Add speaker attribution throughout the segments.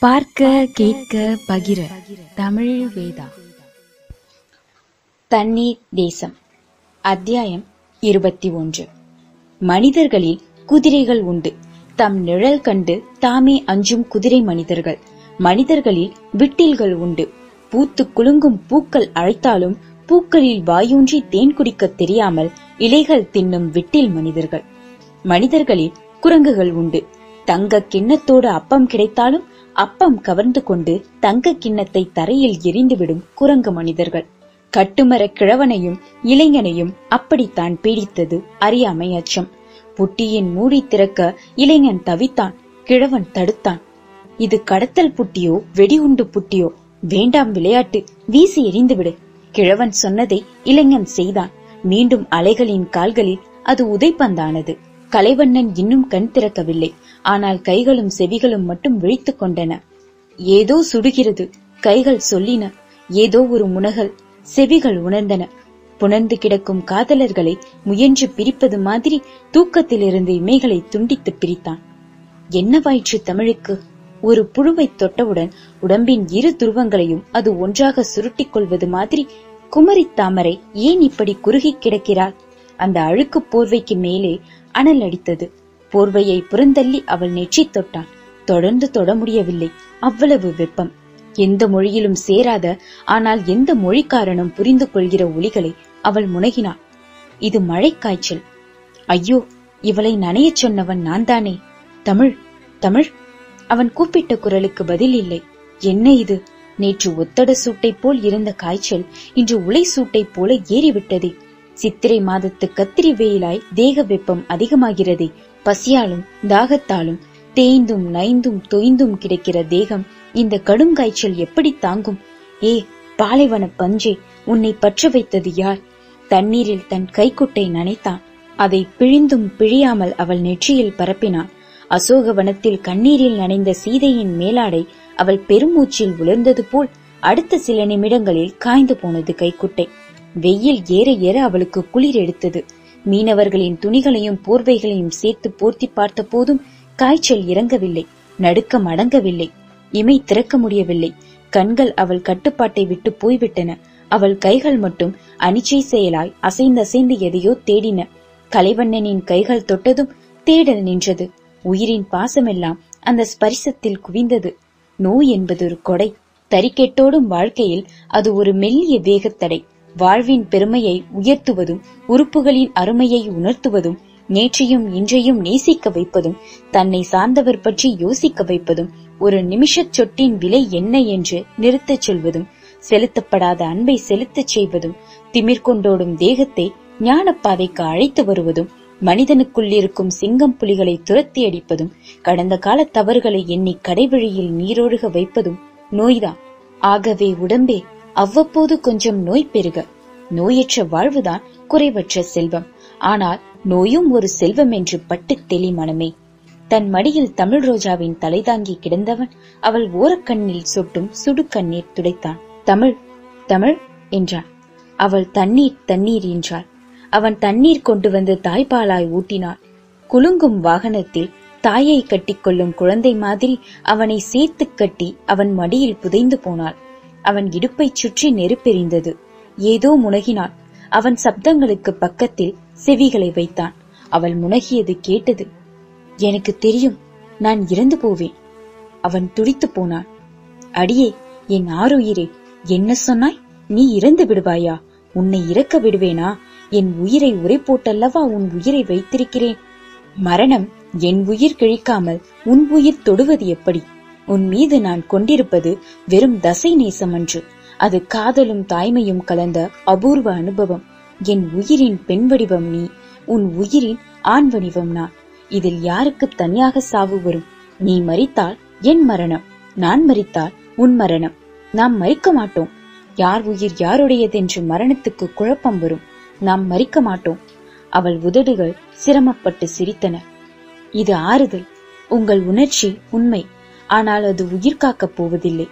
Speaker 1: பார்க்க கேட்க பகிர. தமிழ் வேதா.
Speaker 2: தண்ணீர் தேசம். அத்தியாயம் இருபத்தி ஒன்று. மனிதர்களில் குதிரைகள் உண்டு. தம் நிழல் கண்டு தாமே அஞ்சும் குதிரை மனிதர்கள். மனிதர்களில் விட்டில்கள் உண்டு. பூத்து குலுங்கும் பூக்கள் அழைத்தாலும் பூக்களில் வாயூன்றி தேன் குடிக்கத் தெரியாமல் இலைகள் தின்னும் விட்டில் மனிதர்கள். மனிதர்களில் குரங்குகள் உண்டு. தங்க கிண்ணத்தோடு அப்பம் கிடைத்தாலும் அப்பம் கவர்ந்து கொண்டு தங்க கிண்ணத்தை தரையில் எரிந்துவிடும் குரங்கு மனிதர்கள். கட்டுமர கிழவனையும் இளைஞனையும் அப்படித்தான் பீடித்தது அறியாமை அச்சம். புட்டியின் மூடி திறக்க இளைஞன் தவித்தான் கிழவன் தடுத்தான். இது கடத்தல் புட்டியோ வெடிகுண்டு புட்டியோ? வேண்டாம் விளையாட்டு வீசி எறிந்துவிடு. கிழவன் சொன்னதை இளைஞன் செய்தான். மீண்டும் அலைகளின் கால்களில் அது உதைப்பந்தானது. கலைவண்ணன் இன்னும் கண் திறக்கவில்லை. ஆனால் கைகளும் செவிகளும் மட்டும் விழித்துக் கொண்டன. ஏதோ சுடுகிறது கைகள் சொல்லின ஏதோ ஒரு முனகல் செவிகள் உணர்ந்தன. புணர்ந்து கிடக்கும் காதலர்களை முயன்று பிரிப்பது மாதிரி தூக்கத்திலிருந்து இமைகளை துண்டித்து பிரித்தான். என்னவாயிற்று தமிழுக்கு? ஒரு புழுவை தொட்டவுடன் உடம்பின் இரு துருவங்களையும் அது ஒன்றாக சுருட்டிக் கொள்வது மாதிரி குமரி தாமரை ஏன் இப்படி குறுகி கிடக்கிறாள்? அந்த அழுக்கு போர்வைக்கு மேலே அனல் அடித்தது. போர்வையை புறந்தள்ளி அவள் நெற்றி தொட்டான். தொடர்ந்து தொட முடியவில்லை. அவ்வளவு வெப்பம். எந்த மொழியிலும் சேராத ஆனால் எந்த மொழிக்காரனும் புரிந்து கொள்கிற ஒலிகளை அவள் முனகினாள். இது மழை காய்ச்சல். ஐயோ இவளை நனையச் சொன்னவன் நான் தானே தமிழ் தமிழ். அவன் கூப்பிட்ட குரலுக்கு பதில் இல்லை. என்ன இது? நேற்று ஒத்தட சூட்டை போல் இருந்த காய்ச்சல் இன்று உலை சூட்டை போல ஏறிவிட்டதே. சித்திரை மாதத்து கத்திரி வெயிலாய் தேக வெப்பம் அதிகமாகிறதே. பசியாலும் தாகத்தாலும் தேய்ந்தும் நைந்தும் தொய்ந்தும் கிடைக்கிற தேகம் இந்த கடும் காய்ச்சல் எப்படி தாங்கும்? ஏ பாலைவன பஞ்சே உன்னை பற்ற வைத்தது யார்? தண்ணீரில் தன் கைக்குட்டை நனைத்தான். அதை பிழிந்தும் பிழியாமல் அவள் நெற்றியில் பரப்பினான். அசோகவனத்தில் கண்ணீரில் நனைந்த சீதையின் மேலாடை அவள் பெருமூச்சில் உலர்ந்தது போல் அடுத்த சில நிமிடங்களில் காய்ந்து போனது கைக்குட்டை. வெயில் ஏற ஏற அவளுக்கு குளிர் எடுத்தது. மீனவர்களின் துணிகளையும் போர்வைகளையும் சேர்த்து போர்த்தி பார்த்த போதும் காய்ச்சல் இறங்கவில்லை நடுக்கம் அடங்கவில்லை இமை திறக்க முடியவில்லை. கண்கள் அவள் கட்டுப்பாட்டை விட்டு போய்விட்டன. அவள் கைகள் மட்டும் அனிச்சை செயலாய் அசைந்தசைந்து எதையோ தேடின. கலைவண்ணனின் கைகள் தொட்டதும் தேடல் நின்றது. உயிரின் பாசமெல்லாம் அந்த ஸ்பரிசத்தில் குவிந்தது. நோய் என்பது ஒரு கொடை. தறிக்கெட்டோடும் வாழ்க்கையில் அது ஒரு மெல்லிய வேகத்தடை வாழ்வின் பெருமையை உயர்த்துவதும் உறுப்புகளின் அருமையை உணர்த்துவதும் நேற்றையும் இன்றையும் நேசிக்க வைப்பதும் தன்னை சார்ந்தவர் பற்றி யோசிக்க வைப்பதும் ஒரு நிமிஷச் சொட்டின் விலை என்ன என்று நிறுத்தச் சொல்வதும் செலுத்தப்படாத அன்பை செலுத்தச் செய்வதும் திமிர் கொண்டோடும் தேகத்தை ஞானப்பாதைக்கு அழைத்து வருவதும் மனிதனுக்குள் இருக்கும் சிங்கம் புலிகளை துரத்தி அடிப்பதும் கடந்த கால தவறுகளை எண்ணி கடைவழியில் நீரொழுக வைப்பதும் நோய்தான். ஆகவே உடம்பே அவ்வப்போது கொஞ்சம் நோய் பெருக. நோயற்ற வாழ்வுதான் குறைவற்ற செல்வம். ஆனால் நோயும் ஒரு செல்வம் என்று பட்டு தெளி மனமே. தன் மடியில் தமிழ் ரோஜாவின் தலைதாங்கி கிடந்தவன் அவள் ஓரக்கண்ணில் சொட்டும் சுடு கண்ணீர் துடைத்தான். தமிழ் தமிழ் என்றான். அவள் தண்ணீர் தண்ணீர் என்றாள். அவன் தண்ணீர் கொண்டு வந்து தாய்ப்பாலாய் ஊட்டினாள் குலுங்கும் வாகனத்தில் தாயை கட்டிக்கொள்ளும் குழந்தை மாதிரி அவனை சேர்த்து கட்டி அவன் மடியில் புதைந்து போனாள். அவன் இடுப்பைச் சுற்றி நெருப்பெறிந்தது ஏதோ முனகினான். அவன் சப்தங்களுக்கு பக்கத்தில் செவிகளை வைத்தான். அவள் முனகியது கேட்டது எனக்கு தெரியும் நான் இறந்து போவேன். அவன் துடித்து போனான். அடியே என் ஆறுயிரே என்ன சொன்னாய்? நீ இறந்து விடுவாயா? உன்னை இறக்க விடுவேனா? என் உயிரை உரை போட்டல்லவா உன் உயிரை வைத்திருக்கிறேன்? மரணம் என் உயிர் கிழிக்காமல் உன் உயிர் தொடுவது எப்படி? உன் மீது நான் கொண்டிருப்பது வெறும் தசை நேசம் அன்று. அது காதலும் தாய்மையும் கலந்த அபூர்வ அனுபவம். என் உயிரின் பெண் வடிவம் நீ உன் உயிரின் ஆண் வடிவம் நான். இதில் யாருக்கு தனியாக சாவு வரும்? நீ மறித்தால் என் மரணம். நான் மறித்தால் உன் மரணம். நாம் மறிக்க மாட்டோம். யார் உயிர் யாருடையதென்று மரணத்துக்கு குழப்பம் வரும். நாம் மறிக்க மாட்டோம். அவள் உதடுகள் சிரமப்பட்டு சிரித்தன. இது ஆறுதல். உங்கள் உணர்ச்சி உண்மை. ஆனால் அது உயிர் காக்கப் போவதில்லை.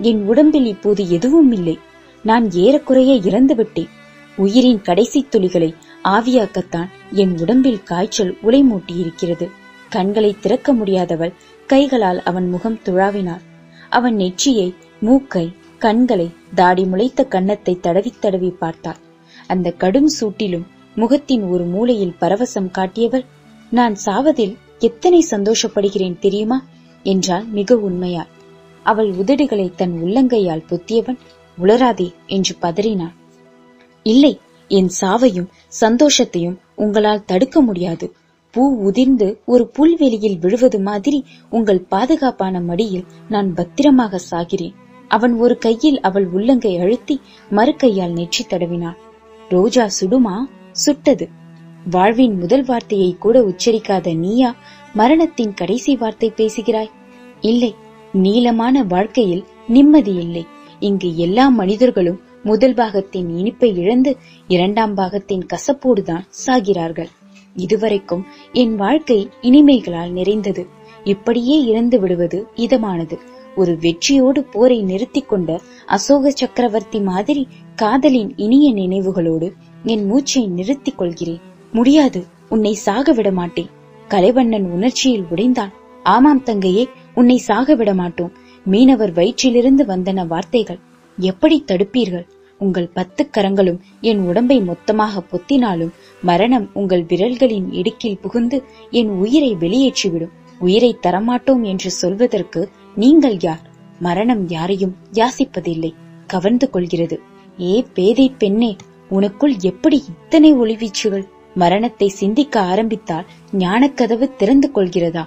Speaker 2: என் உடம்பில் இப்போது எதுவும் இல்லை. நான் ஏறக்குறைய இறந்துவிட்டேன் உயிரின் கடைசி துளிகளை ஆவியாக்கத்தான் என் உடம்பில் காய்ச்சல் உலை மூட்டியிருக்கிறது. கண்களை திறக்க முடியாதவள் கைகளால் அவன் முகம் துழாவினாள். அவன் நெற்றியை மூக்கை கண்களை தாடி முளைத்த கன்னத்தை தடவி தடவி பார்த்தாள். அந்த கடும் சூட்டிலும் முகத்தின் ஒரு மூலையில் பரவசம் காட்டியவள் நான் சாவதில் எத்தனை சந்தோஷப்படுகிறேன் தெரியுமா? என்றால் மிக உண்மையால். அவள் உதடுகளை தன் உள்ளங்கையால் பொத்தியவன் உளராதே என்று பதறினான் இல்லை என் சாவையும் சந்தோஷத்தையும் உங்களால் தடுக்க முடியாது. பூ உதிர்ந்து ஒரு புல்வெளியில் விழுவது மாதிரி உங்கள் பாதுகாப்பான மடியில் நான் பத்திரமாக சாகிறேன். அவன் ஒரு கையில் அவள் உள்ளங்கை அழுத்தி மறு கையால் நெற்றி தடவினான் ரோஜா சுடுமா? சுட்டது. வாழ்வின் முதல் வார்த்தையை கூட உச்சரிக்காத நீயா? மரணத்தின் கடைசி வார்த்தை பேசுகிறாய். இல்லை நீளமான வாழ்க்கையில் நிம்மதி இல்லை. இங்கு எல்லா மனிதர்களும் முதல் பாகத்தின் இனிப்பை இழந்து இரண்டாம் பாகத்தின் கசப்போடுதான் சாகிறார்கள். இதுவரைக்கும் என் வாழ்க்கை இனிமைகளால் நிறைந்தது. இப்படியே இறந்து விடுவது இதமானது. ஒரு வெற்றியோடு போரை நிறுத்தி கொண்ட அசோக சக்கரவர்த்தி மாதிரி காதலின் இனிய நினைவுகளோடு என் மூச்சை நிறுத்திக் கொள்கிறேன். முடியாது உன்னை சாக விட மாட்டேன். கலைவண்ணன் உணர்ச்சியில் உடைந்தான். ஆமாம் தங்கையே உன்னை சாக விட மாட்டோம் மீனவர் வயிற்றிலிருந்து வந்தன வார்த்தைகள். எப்படி தடுப்பீர்கள்? உங்கள் பத்து கரங்களும் என் உடம்பை மொத்தமாக பொத்தினாலும் மரணம் உங்கள் விரல்களின் இடுக்கில் புகுந்து என் உயிரை வெளியேற்றிவிடும். உயிரை தரமாட்டோம் என்று சொல்வதற்கு நீங்கள் யார்? மரணம் யாரையும் யாசிப்பதில்லை. கவர்ந்து கொள்கிறது. ஏ பேதை பெண்ணே உனக்குள் எப்படி இத்தனை ஒளிவீச்சுகள்? மரணத்தை சிந்திக்க ஆரம்பித்தால் ஞானக்கதவு திறந்து கொள்கிறதா?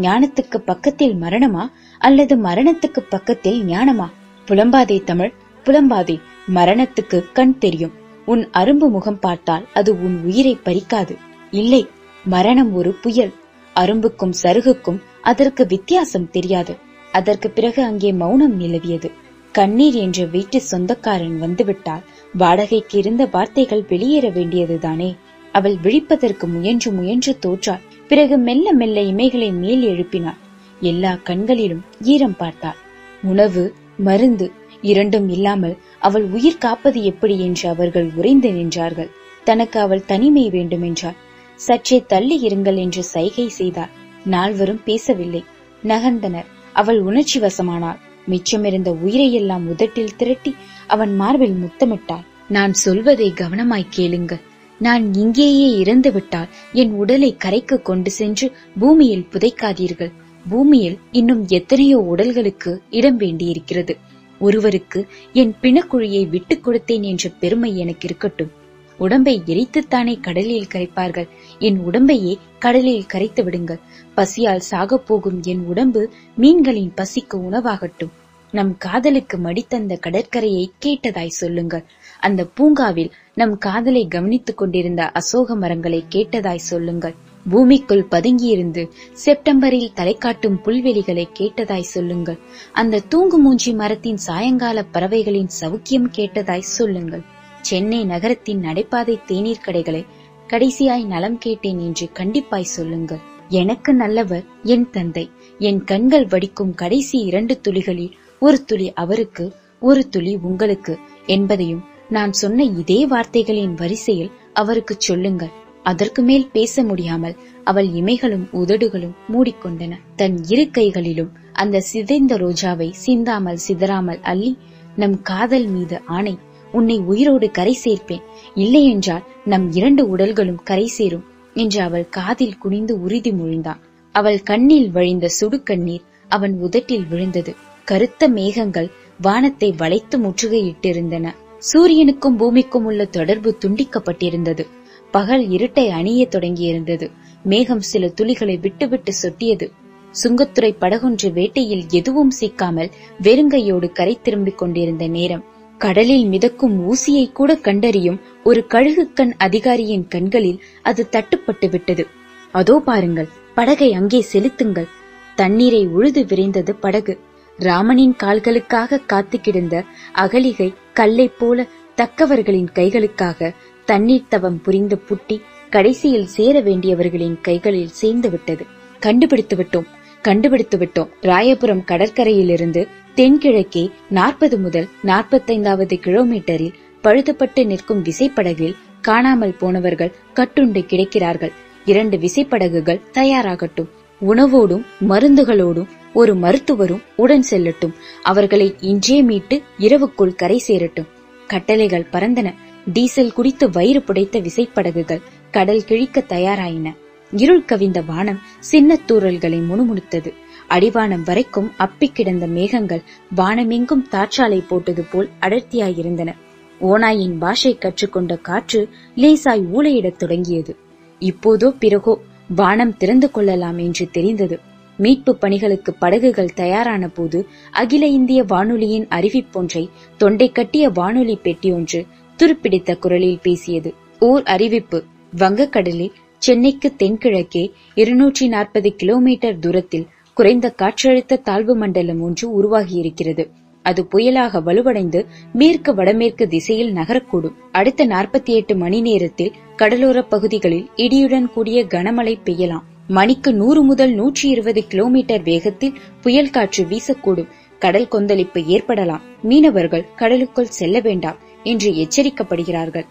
Speaker 2: ஞானத்துக்கு பக்கத்தில் மரணமா? அல்லது மரணத்துக்கு பக்கத்தில் ஞானமா? புலம்பாதே தமிழ் புலம்பாதே. மரணத்துக்கு கண் தெரியும். உன் அரும்பு முகம் பார்த்தால் அது உன் உயிரை பறிக்காது. இல்லை மரணம் ஒரு புயல். அரும்புக்கும் சருகுக்கும் அதற்கு வித்தியாசம் தெரியாது. அதற்கு பிறகு அங்கே மௌனம் நிலவியது. கண்ணீர் என்ற வீட்டு சொந்தக்காரன் வந்துவிட்டால் வாடகைக்கு இருந்த வார்த்தைகள் வெளியேற வேண்டியதுதானே? அவள் விழிப்பதற்கு முயன்று முயன்று தோற்றாள் பிறகு மெல்ல மெல்ல இமைகளை மேல் எழுப்பினாள். எல்லா கண்களிலும் ஈரம் பார்த்தாள். உணவு மருந்து இரண்டும் இல்லாமல் அவள் உயிர் காப்பது எப்படி என்று அவர்கள் உறைந்து நின்றார்கள். தனக்கு அவள் தனிமை வேண்டுமென்றாள். சற்றே தள்ளி இருங்கள் என்று சைகை செய்தாள். நால்வரும் பேசவில்லை. நகர்ந்தனர். அவள் உணர்ச்சி வசமானாள். மிச்சமிருந்த உயிரையெல்லாம் உதட்டில் திரட்டி அவன் மார்பில் முத்தமிட்டாள். நான் சொல்வதை கவனமாய் கேளுங்கள். நான் இங்கேயே இறந்துவிட்டால் என் உடலை கரைக்கு கொண்டு சென்று பூமியில் புதைக்காதீர்கள். பூமியில் இன்னும் எத்தனையோ உடல்களுக்கு இடம் வேண்டியிருக்கிறது. ஒருவருக்கு என் பிணக்குழியை விட்டுக் கொடுத்தேன் என்ற பெருமை எனக்கு இருக்கட்டும். உடம்பை எரித்துத்தானே கடலில் கரைப்பார்கள். என் உடம்பையே கடலில் கரைத்து விடுங்கள். பசியால் சாகப் போகும் என் உடம்பு மீன்களின் பசிக்கு உணவாகட்டும். நம் காதலுக்கு மடித்தந்த கடற்கரையை கேட்டதாய் சொல்லுங்கள். அந்த பூங்காவில் நம் காதலை கவனித்துக் கொண்டிருந்த அசோக மரங்களை கேட்டதாய் சொல்லுங்கள். பூமிக்குள் பதுங்கியிருந்து செப்டம்பரில் தலை காட்டும் புல்வெளிகளை கேட்டதாய் சொல்லுங்கள். அந்த தூங்கு மூஞ்சி மரத்தின் சாயங்கால பறவைகளின் சவுக்கியம் கேட்டதாய் சொல்லுங்கள். சென்னை நகரத்தின் நடைபாதை தேநீர் கடைகளை கடைசியாய் நலம் கேட்டேன் என்று கண்டிப்பாய் சொல்லுங்கள். எனக்கு நல்லவர் என் தந்தை. என் கண்கள் வடிக்கும் கடைசி இரண்டு துளிகளில் ஒரு துளி அவருக்கு ஒரு துளி உங்களுக்கு என்பதையும் நான் சொன்ன இதே வார்த்தைகளின் வரிசையில் அவருக்கு சொல்லுங்கள். அதற்கு மேல் பேச முடியாமல் அவள் இமைகளும் உதடுகளும் மூடிக்கொண்டன. தன் இரு கைகளிலும் அந்த சிதைந்த ரோஜாவை சிந்தாமல் சிதறாமல் அள்ளி நம் காதல் மீது ஆணை உன்னை உயிரோடு கரை சேர்ப்பேன். இல்லையென்றால் நம் இரண்டு உடல்களும் கரை சேரும் என்று அவள் காதில் குனிந்து உறுதி மொழிந்தான். அவள் கண்ணில் வழிந்த சுடு கண்ணீர் அவன் உதட்டில் விழுந்தது. கருத்த மேகங்கள் வானத்தை வளைத்து முற்றுகையிட்டிருந்தன. சூரியனுக்கும் பூமிக்கும் உள்ள தொடர்பு துண்டிக்கப்பட்டிருந்தது. பகல் இருட்டை அணியத் தொடங்கியிருந்தது. மேகம் சில துளிகளை விட்டுவிட்டு சொட்டியது. சுங்கத்துறை படகொன்று வேட்டையில் எதுவும் சிக்காமல் வெறுங்கையோடு கரை திரும்பிக் கொண்டிருந்த நேரம். கடலில் மிதக்கும் ஊசியை கூட கண்டறியும் ஒரு கழுகு கண் அதிகாரியின் கண்களில் அது தட்டுப்பட்டு விட்டது. அதோ பாருங்கள் படகை அங்கே செலுத்துங்கள். தண்ணீரை உழுது விரைந்தது படகு. ராமனின் கால்களுக்காக காத்து கிடந்த அகலிகை கல்லை போல தக்கவர்களின் கைகளுக்காக தண்ணீர் தவம் புரிந்த புட்டி கடைசியில் சேர வேண்டியவர்களின் கைகளில் சேர்ந்து விட்டது. கண்டுபிடித்து விட்டோம் கண்டுபிடித்து விட்டோம். ராயபுரம் கடற்கரையிலிருந்து தென்கிழக்கே நாற்பது முதல் நாற்பத்தைந்தாவது கிலோமீட்டரில் பழுதுபட்டு நிற்கும் விசைப்படகில் காணாமல் போனவர்கள் கட்டுண்டு கிடைக்கிறார்கள். இரண்டு விசைப்படகுகள் தயாராகட்டும். உணவோடும் மருந்துகளோடும் ஒரு மருத்துவரும் உடன் செல்லட்டும். அவர்களை இன்றே மீட்டு இரவுக்குள் கரை சேரட்டும். கட்டளைகள் பறந்தன. டீசல் குடித்து வயிறு புடைத்த விசைப்படகுகள் கடல் கிழிக்க தயாராயின. இருள் கவிந்த வானம் சின்ன தூறல்களை முணுமுணுத்தது. அடிவானம் வரைக்கும் அப்பி கிடந்த மேகங்கள் வானமெங்கும் தாற்றாலை போட்டது போல் அடர்த்தியாயிருந்தன. ஓநாயின் பாஷை கற்றுக்கொண்ட காற்று லேசாய் ஊழையிடத் தொடங்கியது. இப்போதோ பிறகோ வானம் திறந்து கொள்ளலாம் என்று தெரிந்தது. மீட்பு பணிகளுக்கு படகுகள் தயாரான போது அகில இந்திய வானொலியின் அறிவிப்பொன்றை தொண்டை கட்டிய வானொலி பெட்டியொன்று துருப்பிடித்த குரலில் பேசியது. ஓர் அறிவிப்பு வங்கக்கடலில் சென்னைக்கு தென்கிழக்கே இருநூற்றி நாற்பது கிலோமீட்டர் தூரத்தில் குறைந்த காற்றழுத்த தாழ்வு மண்டலம் ஒன்று உருவாகியிருக்கிறது. அது புயலாக வலுவடைந்து மேற்கு வடமேற்கு திசையில் நகரக்கூடும். அடுத்த நாற்பத்தி எட்டு மணி நேரத்தில் கடலோர பகுதிகளில் இடியுடன் கூடிய கனமழை பெய்யலாம். மணிக்கு நூறு முதல் நூற்றி இருபது கிலோமீட்டர் வேகத்தில் புயல் காற்று வீசக்கூடும். கடல் கொந்தளிப்பு ஏற்படலாம். மீனவர்கள் கடலுக்குள் செல்ல வேண்டாம் என்று எச்சரிக்கப்படுகிறார்கள்.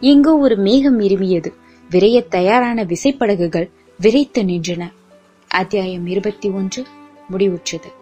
Speaker 2: எங்கோ ஒரு மேகம் இருமியது. விரைய தயாரான விசைப்படகுகள் விரைத்து நின்றன. அத்தியாயம் இருபத்தி ஒன்று முடிவுற்றது.